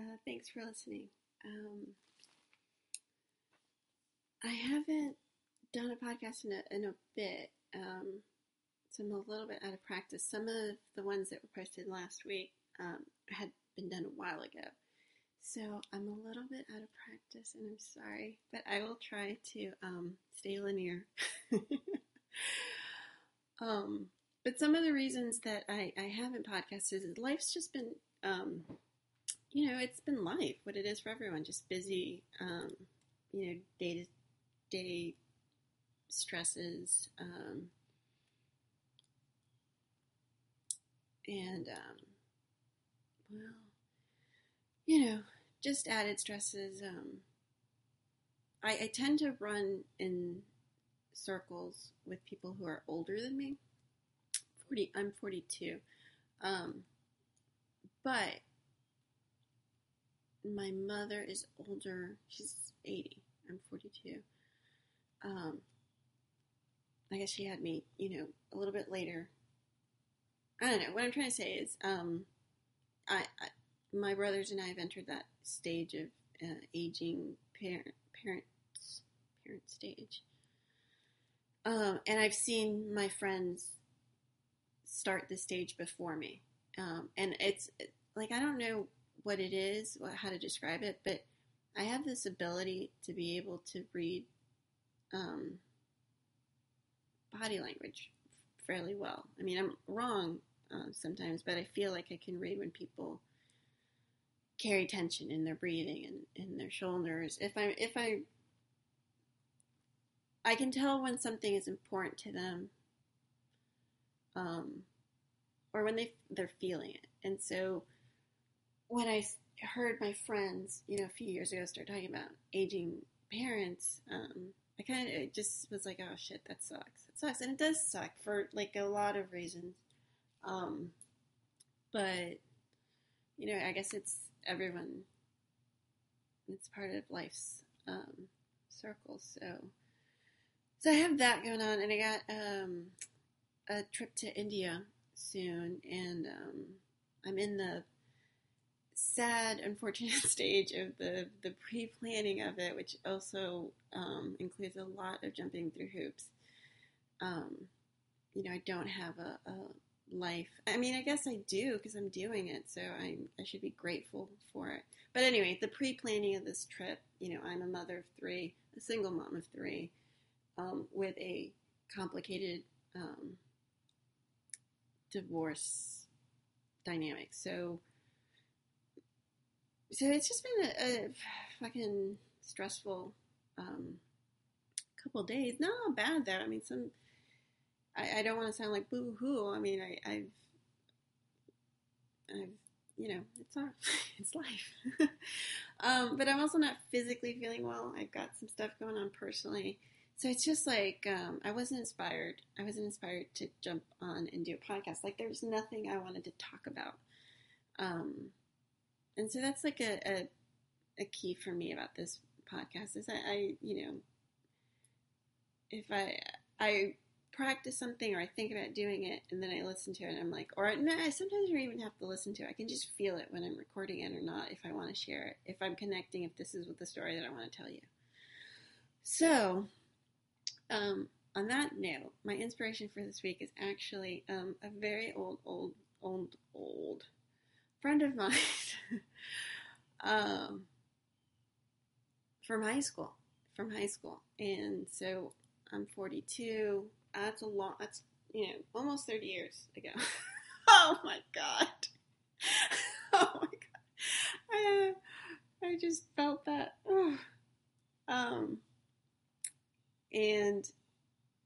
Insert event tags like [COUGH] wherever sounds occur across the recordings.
Uh, thanks for listening. Um, I haven't done a podcast in a, in a bit, um, so I'm a little bit out of practice. Some of the ones that were posted last week um, had been done a while ago, so I'm a little bit out of practice, and I'm sorry, but I will try to um, stay linear. [LAUGHS] um, but some of the reasons that I, I haven't podcasted is life's just been, um, you know, it's been life, what it is for everyone, just busy, um, you know, day to day stresses. Um, and, um, well, you know, just added stresses. Um, I, I tend to run in circles with people who are older than me. 40, I'm 42. Um, but my mother is older. She's 80. I'm 42. Um, I guess she had me, you know, a little bit later. I don't know. What I'm trying to say is, um, I, I my brothers and I have entered that stage of uh, aging parent parents parent stage. Um, and I've seen my friends start the stage before me. Um, and it's like, I don't know what it is, how to describe it, but I have this ability to be able to read um, body language fairly well. I mean, I'm wrong uh, sometimes, but I feel like I can read when people carry tension in their breathing and in their shoulders. If I if I I can tell when something is important to them um, or when they they're feeling it. And so when I heard my friends, you know, a few years ago start talking about aging parents, um, I kind of just was like, oh shit, that sucks. It sucks, and it does suck for like a lot of reasons. Um, but you know, I guess it's everyone. It's part of life's um, circle. So, so I have that going on, and I got um, a trip to India soon, and um, I'm in the sad, unfortunate [LAUGHS] stage of the the pre planning of it, which also um, includes a lot of jumping through hoops. Um, you know, I don't have a, a, life. I mean, I guess I do because I'm doing it, so I I should be grateful for it. But anyway, the pre planning of this trip, you know, I'm a mother of three, a single mom of three, um, with a complicated um, divorce dynamic. So, so it's just been a, a fucking stressful um, couple days. Not bad though. I mean, some. I, I don't want to sound like boo hoo. I mean, I, I've, I've, you know, it's our, [LAUGHS] it's life. [LAUGHS] um, but I'm also not physically feeling well. I've got some stuff going on personally. So it's just like um, I wasn't inspired. I wasn't inspired to jump on and do a podcast. Like there's nothing I wanted to talk about. Um, and so that's like a, a, a key for me about this podcast is I, I you know if I I practice something or I think about doing it and then I listen to it and I'm like, or no, I sometimes don't even have to listen to it. I can just feel it when I'm recording it or not if I want to share it, if I'm connecting, if this is with the story that I want to tell you. So um, on that note, my inspiration for this week is actually um, a very old, old, old, old friend of mine [LAUGHS] um, from high school. From high school, and so I'm 42. That's a long. That's you know almost 30 years ago. [LAUGHS] oh my god. [LAUGHS] oh my god. I, I just felt that. [SIGHS] um and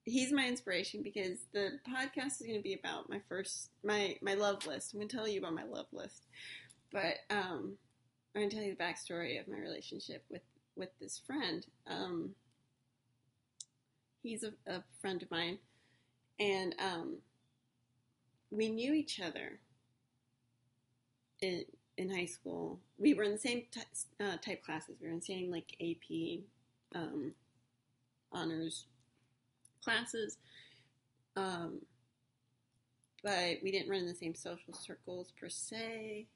he's my inspiration because the podcast is going to be about my first my my love list. I'm going to tell you about my love list, but um, I'm going to tell you the backstory of my relationship with with this friend. Um, he's a, a, friend of mine, and um, we knew each other in in high school. We were in the same t- uh, type classes. We were in the same like AP um, honors classes. Um, but we didn't run in the same social circles per se.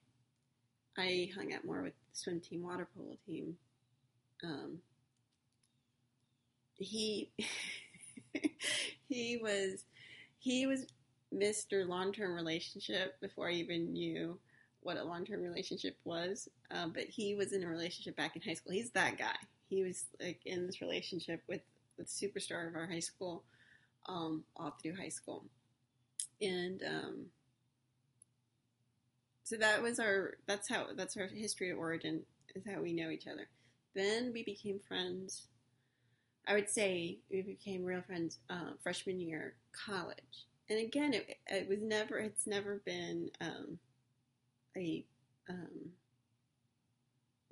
I hung out more with the swim team, water polo team. Um, he [LAUGHS] he was he was Mr. Long Term Relationship before I even knew what a long term relationship was. Um, but he was in a relationship back in high school. He's that guy. He was like in this relationship with the superstar of our high school, um, all through high school, and um, so that was our. That's how. That's our history of origin. Is how we know each other. Then we became friends. I would say we became real friends uh, freshman year college. And again, it, it was never. It's never been um, a um,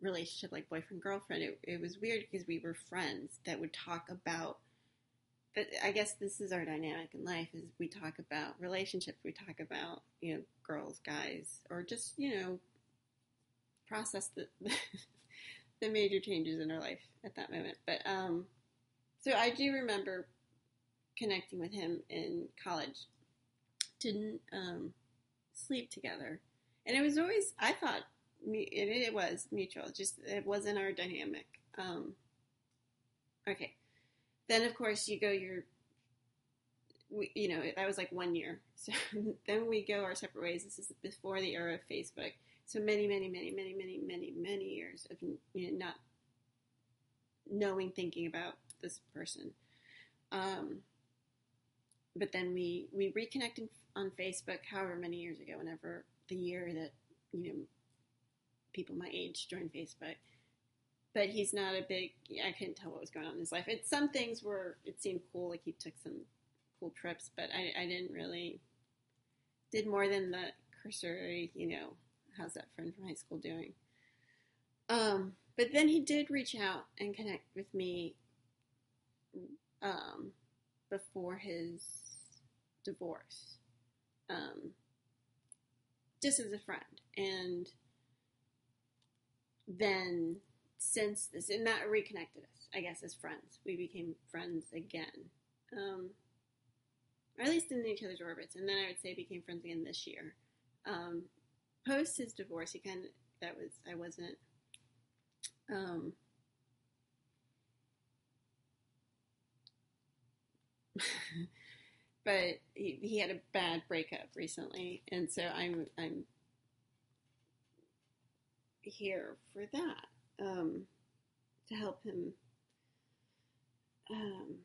relationship like boyfriend girlfriend. It, it was weird because we were friends that would talk about. But I guess this is our dynamic in life: is we talk about relationships, we talk about you know girls, guys, or just you know process the [LAUGHS] the major changes in our life at that moment. But um, so I do remember connecting with him in college. Didn't um, sleep together and it was always I thought it, was mutual. Just it wasn't our dynamic. Um, okay, then of course you go your, we, you know that was like one year. [LAUGHS] So then we go our separate ways. This is before the era of Facebook. So many, many, many, many, many, many, many years of you know not knowing, thinking about this person. Um, but then we we reconnected on Facebook, however many years ago, whenever the year that you know people my age joined Facebook. But he's not a big. I couldn't tell what was going on in his life. It some things were. It seemed cool, like he took some cool trips, but I, I didn't really did more than the cursory. You know, how's that friend from high school doing? Um, but then he did reach out and connect with me um, before his divorce. Um, just as a friend. And then since this, and that reconnected us, I guess, as friends. We became friends again. Um, or at least in each other's orbits. And then I would say became friends again this year. Um, post his divorce, he kind of, that was, I wasn't, um, [LAUGHS] but he, he had a bad breakup recently, and so I'm I'm here for that um, to help him. Um,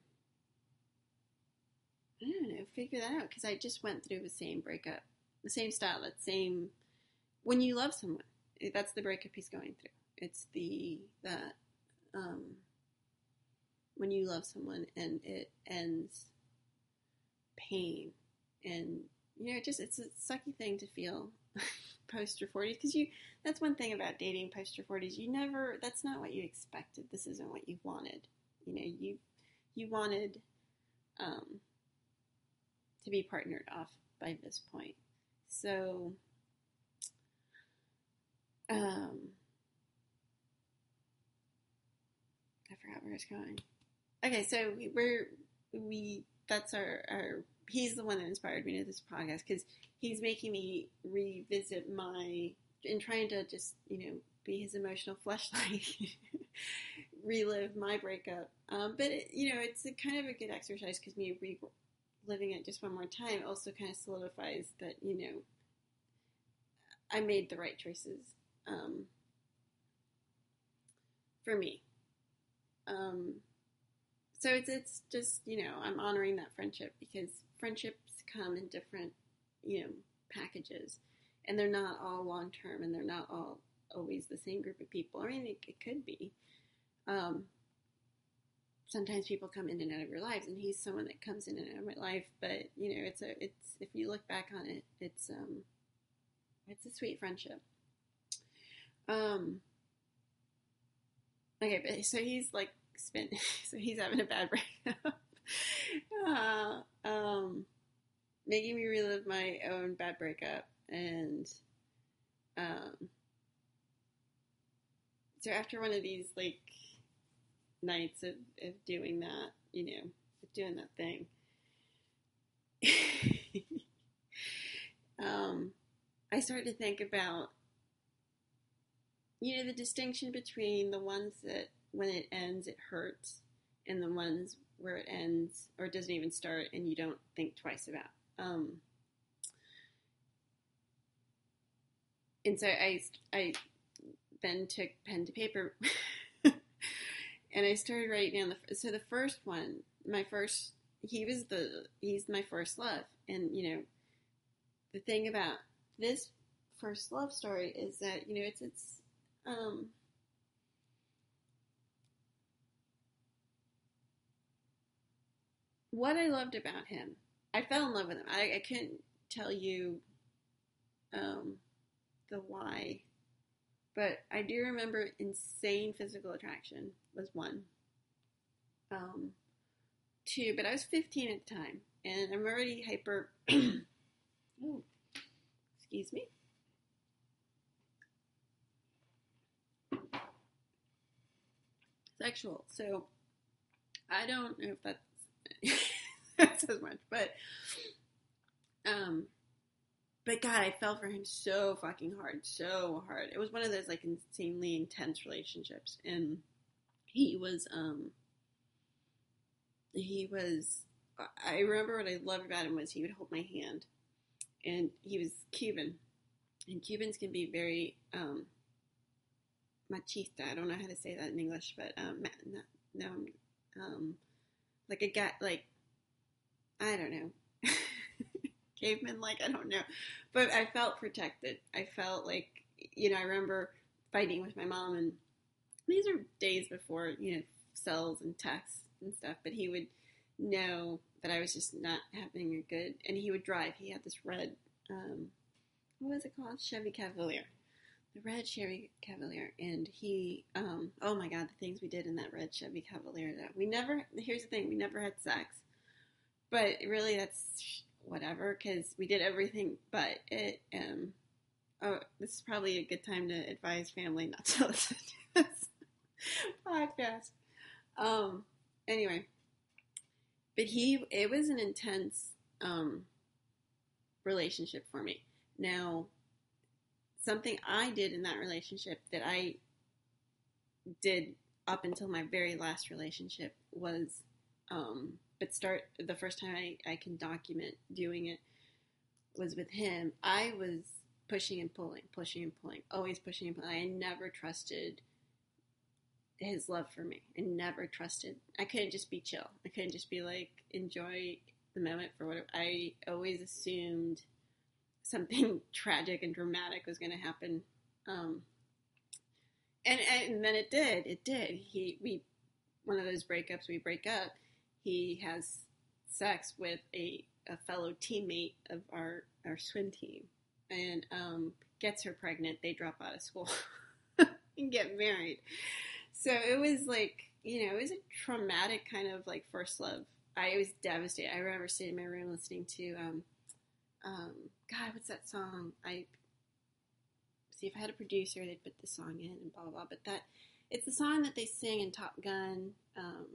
I don't know, figure that out because I just went through the same breakup, the same style, that same. When you love someone, that's the breakup he's going through. It's the that um, when you love someone and it ends pain and you know it just it's a sucky thing to feel [LAUGHS] post your 40s because you that's one thing about dating post your 40s you never that's not what you expected this isn't what you wanted. You know you you wanted um, to be partnered off by this point. So um i forgot where it's going. Okay so we, we're we that's our, our he's the one that inspired me to this podcast because he's making me revisit my and trying to just you know be his emotional flashlight, [LAUGHS] relive my breakup. Um, but it, you know, it's kind of a good exercise because me reliving it just one more time also kind of solidifies that you know I made the right choices um, for me. Um, so it's it's just you know I'm honoring that friendship because friendships come in different you know packages, and they're not all long term, and they're not all always the same group of people. I mean, it, it could be. Um, sometimes people come in and out of your lives, and he's someone that comes in and out of my life. But you know, it's a it's if you look back on it, it's um, it's a sweet friendship. Um. Okay, but so he's like spin. [LAUGHS] so he's having a bad breakup. [LAUGHS] uh, um, making me relive my own bad breakup, and um, so after one of these like nights of, of doing that, you know, doing that thing. [LAUGHS] um, I started to think about you know the distinction between the ones that when it ends it hurts and the ones where it ends or it doesn't even start and you don't think twice about um, and so I, I then took pen to paper [LAUGHS] and I started writing down the so the first one my first he was the he's my first love. And you know the thing about this first love story is that you know it's it's um what I loved about him I fell in love with him I, I couldn't tell you um the why but I do remember insane physical attraction was one um two but I was 15 at the time and I'm already hyper [CLEARS THROAT] excuse me sexual. So I don't know if that's [LAUGHS] that says much, but um, but God, I fell for him so fucking hard, so hard. It was one of those like insanely intense relationships, and he was um, he was. I remember what I loved about him was he would hold my hand, and he was Cuban, and Cubans can be very um, machista. I don't know how to say that in English, but um, no, um, like a guy, like I don't know, [LAUGHS] caveman, like I don't know, but I felt protected. I felt like you know I remember fighting with my mom, and these are days before you know cells and texts and stuff. But he would know that I was just not having a good, and he would drive. He had this red, um, what was it called, Chevy Cavalier the red Chevy Cavalier, and he, um, oh my God, the things we did in that red Chevy Cavalier. That we never. Here's the thing: we never had sex, but really, that's whatever because we did everything but it. Um, oh, this is probably a good time to advise family not to [LAUGHS] listen to this podcast. Um, anyway, but he, it was an intense um relationship for me. Now something I did in that relationship that I did up until my very last relationship was, um, but start the first time I, I can document doing it was with him. I was pushing and pulling, pushing and pulling, always pushing and pulling. I never trusted his love for me. I never trusted. I couldn't just be chill. I couldn't just be like enjoy the moment for what I always assumed something [LAUGHS] tragic and dramatic was going to happen. Um, and, and then it did. It did. He we one of those breakups. We break up. He has sex with a, a fellow teammate of our our swim team, and um, gets her pregnant. They drop out of school [LAUGHS] and get married. So it was like you know it was a traumatic kind of like first love. I was devastated. I remember sitting in my room listening to um, um, God, what's that song? I see if I had a producer, they'd put the song in and blah blah blah. But that it's the song that they sing in Top Gun. Um,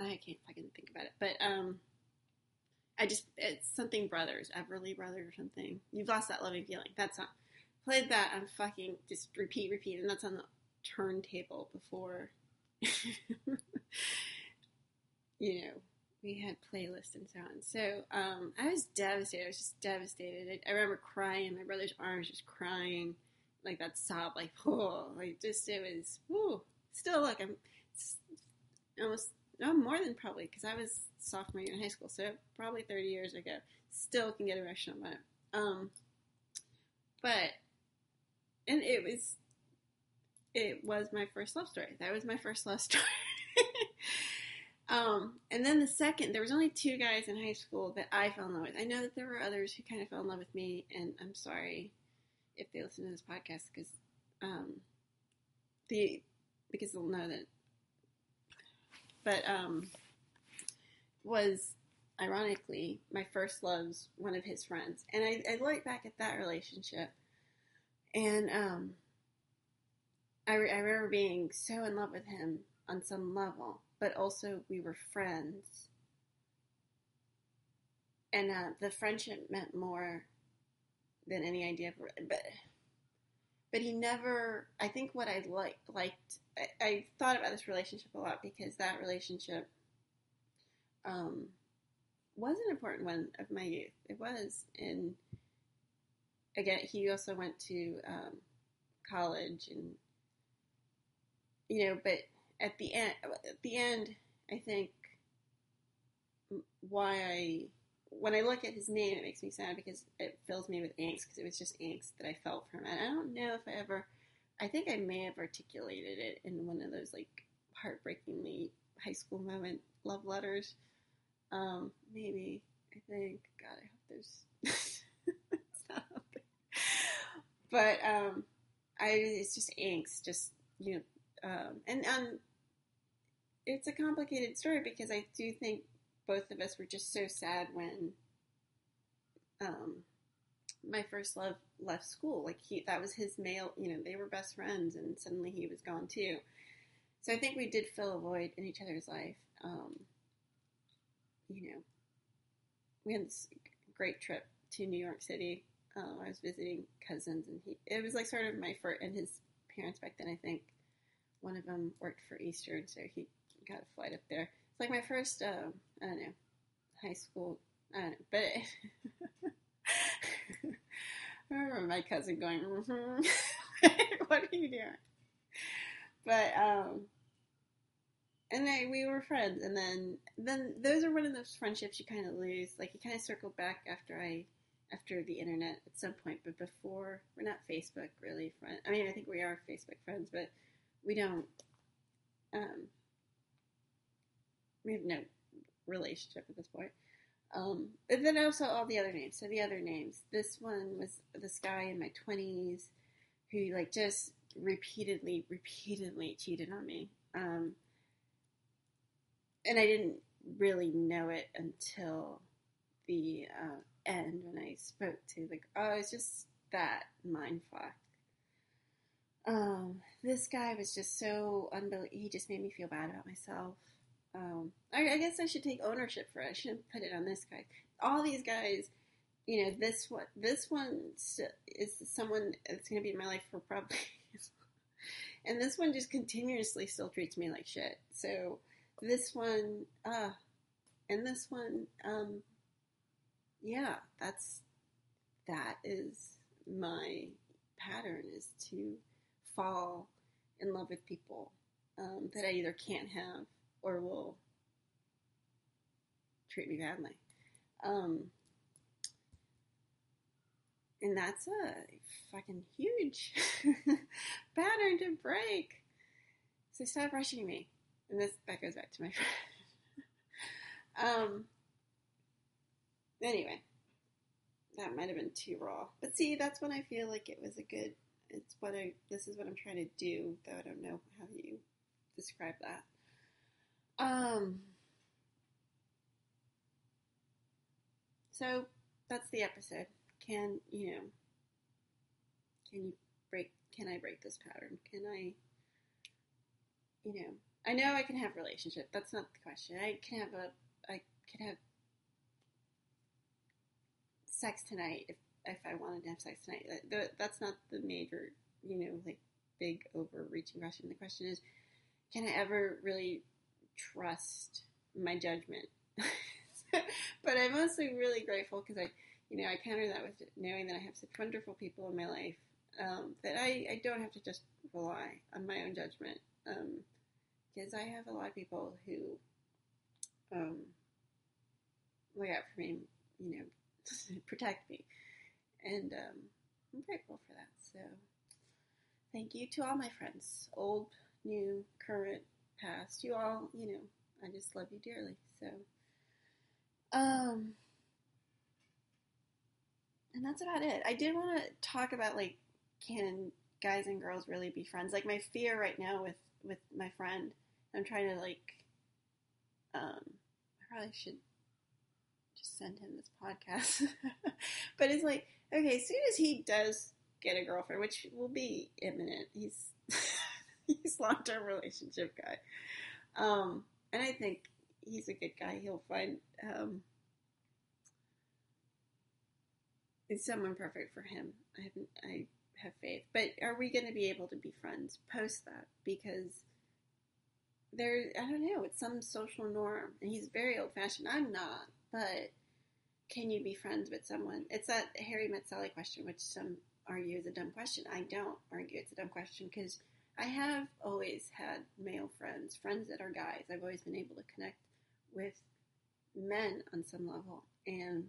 I can't fucking think about it, but um, I just it's something Brothers, Everly Brothers or something. You've lost that loving feeling. That song. Played that on fucking just repeat, repeat, and that's on the turntable before. [LAUGHS] you know, we had playlists and so on. So um, I was devastated. I was just devastated. I, I, remember crying in my brother's arms, just crying, like that sob, like [LAUGHS] oh, like just it was. Still, look, I'm almost no more than probably because I was sophomore year in high school, so probably 30 years ago. Still can get emotional about it. Um, but and it was it was my first love story. That was my first love [LAUGHS] story. Um, and then the second, there was only two guys in high school that I fell in love with. I know that there were others who kind of fell in love with me, and I'm sorry if they listen to this podcast because um, the because they'll know that. But um, was ironically my first love's one of his friends, and I, I look back at that relationship, and um, I, I remember being so in love with him on some level but also we were friends. And uh, the friendship meant more than any idea of, but but he never. I think what I liked, liked, I, I thought about this relationship a lot because that relationship um, was an important one of my youth. It was, and again, he also went to um, college, and you know, but at the end, at the end, I think why I when I look at his name, it makes me sad because it fills me with angst because it was just angst that I felt from it. I don't know if I ever, I think I may have articulated it in one of those like heartbreakingly high school moment love letters. Um, maybe I think God, I hope there's [LAUGHS] not. But um, I it's just angst, just you know, um, and um, it's a complicated story because I do think both of us were just so sad when um, my first love left school. Like he, that was his male. You know, they were best friends, and suddenly he was gone too. So I think we did fill a void in each other's life. Um, you know, we had this great trip to New York City. Uh, I was visiting cousins, and he. It was like sort of my first, and his parents back then. I think one of them worked for Eastern, so he got a flight up there it's like my first, uh, I don't know, high school. I don't know, but [LAUGHS] I remember my cousin going, mm-hmm. [LAUGHS] "What are you doing?" But um, and then we were friends, and then then those are one of those friendships you kind of lose. Like you kind of circle back after I after the internet at some point, but before we're not Facebook really friends. I mean, I think we are Facebook friends, but we don't. Um, we have no relationship at this point. Um, and then also all the other names. So the other names. This one was this guy in my twenties who like just repeatedly, repeatedly cheated on me. Um, and I didn't really know it until the uh, end when I spoke to like, oh, it's just that mind fuck. Um, this guy was just so unbelievable. He just made me feel bad about myself. Um, I, I, guess I should take ownership for it. I shouldn't put it on this guy. All these guys, you know, this one, this one is someone that's going to be in my life for probably, [LAUGHS] and this one just continuously still treats me like shit. So this one, uh, and this one, um, yeah, that's that is my pattern is to fall in love with people um, that I either can't have or will treat me badly. Um, and that's a fucking huge [LAUGHS] pattern to break. So stop rushing me. And this that goes back to my [LAUGHS] friend. um. Anyway, that might have been too raw, but see, that's when I feel like it was a good. It's what I. This is what I'm trying to do, though I don't know how you describe that. Um, so that's the episode. Can you know? Can you break? Can I break this pattern? Can I? You know, I know I can have relationship. That's not the question. I can have a. I can have sex tonight if if I wanted to have sex tonight. That's not the major, you know, like big overreaching question. The question is, can I ever really trust my judgment. [LAUGHS] but I'm also really grateful because I, you know, I counter that with knowing that I have such wonderful people in my life um, that I, I don't have to just rely on my own judgment. Because um, I have a lot of people who um, look out for me, you know, [LAUGHS] protect me. And um, I'm grateful for that. So thank you to all my friends, old, new, current, past. You all, you know, I just love you dearly. So, um, and that's about it. I did want to talk about like, can guys and girls really be friends? Like my fear right now with with my friend, I'm trying to like, um, I probably should just send him this podcast, [LAUGHS] but it's like, okay, as soon as he does get a girlfriend, which will be imminent, he's he's long term relationship guy. Um, and I think he's a good guy. He'll find um, someone perfect for him. I haven't. I have faith. But are we going to be able to be friends post that? Because there, I don't know, it's some social norm. And he's very old fashioned. I'm not, but can you be friends with someone? It's that Harry Met Sally question, which some argue is a dumb question. I don't argue it's a dumb question because I have always had male friends, friends that are guys. I've always been able to connect with men on some level. And,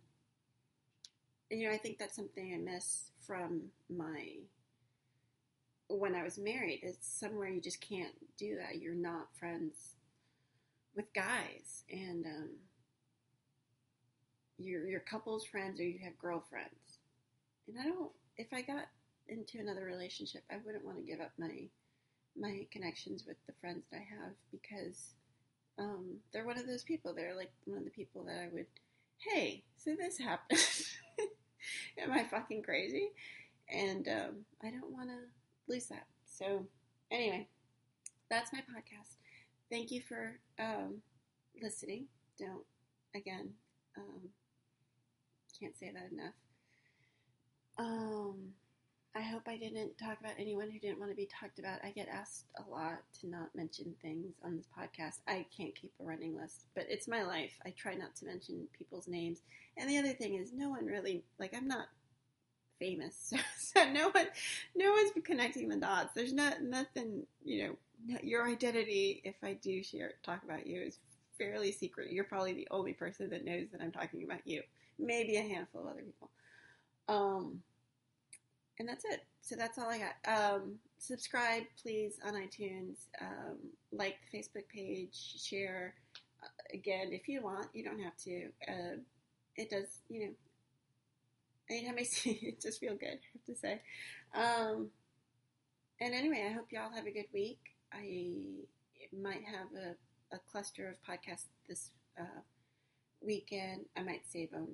and you know, I think that's something I miss from my when I was married. It's somewhere you just can't do that. You're not friends with guys, and um, you're your couple's friends or you have girlfriends. And I don't. If I got into another relationship, I wouldn't want to give up my my connections with the friends that I have because um, they're one of those people. They're like one of the people that I would, hey, so this happened. [LAUGHS] Am I fucking crazy? And um, I don't want to lose that. So, anyway, that's my podcast. Thank you for um, listening. Don't, again, um, can't say that enough. Um, I hope I didn't talk about anyone who didn't want to be talked about. I get asked a lot to not mention things on this podcast. I can't keep a running list, but it's my life. I try not to mention people's names. And the other thing is, no one really like. I'm not famous, [LAUGHS] so, so no one, no one's connecting the dots. There's not nothing. You know, your identity. If I do share talk about you, is fairly secret. You're probably the only person that knows that I'm talking about you. Maybe a handful of other people. Um and that's it. So that's all I got. Um, subscribe, please, on iTunes. Um, like the Facebook page. Share. Uh, again, if you want, you don't have to. Uh, it does, you know. Anytime I [LAUGHS] see it, just feel good. I have to say. Um, and anyway, I hope y'all have a good week. I might have a, a cluster of podcasts this uh, weekend. I might save them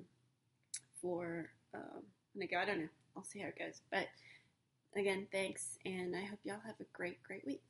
for um, when I go. I don't know. I'll see how it goes. But again, thanks, and I hope y'all have a great, great week.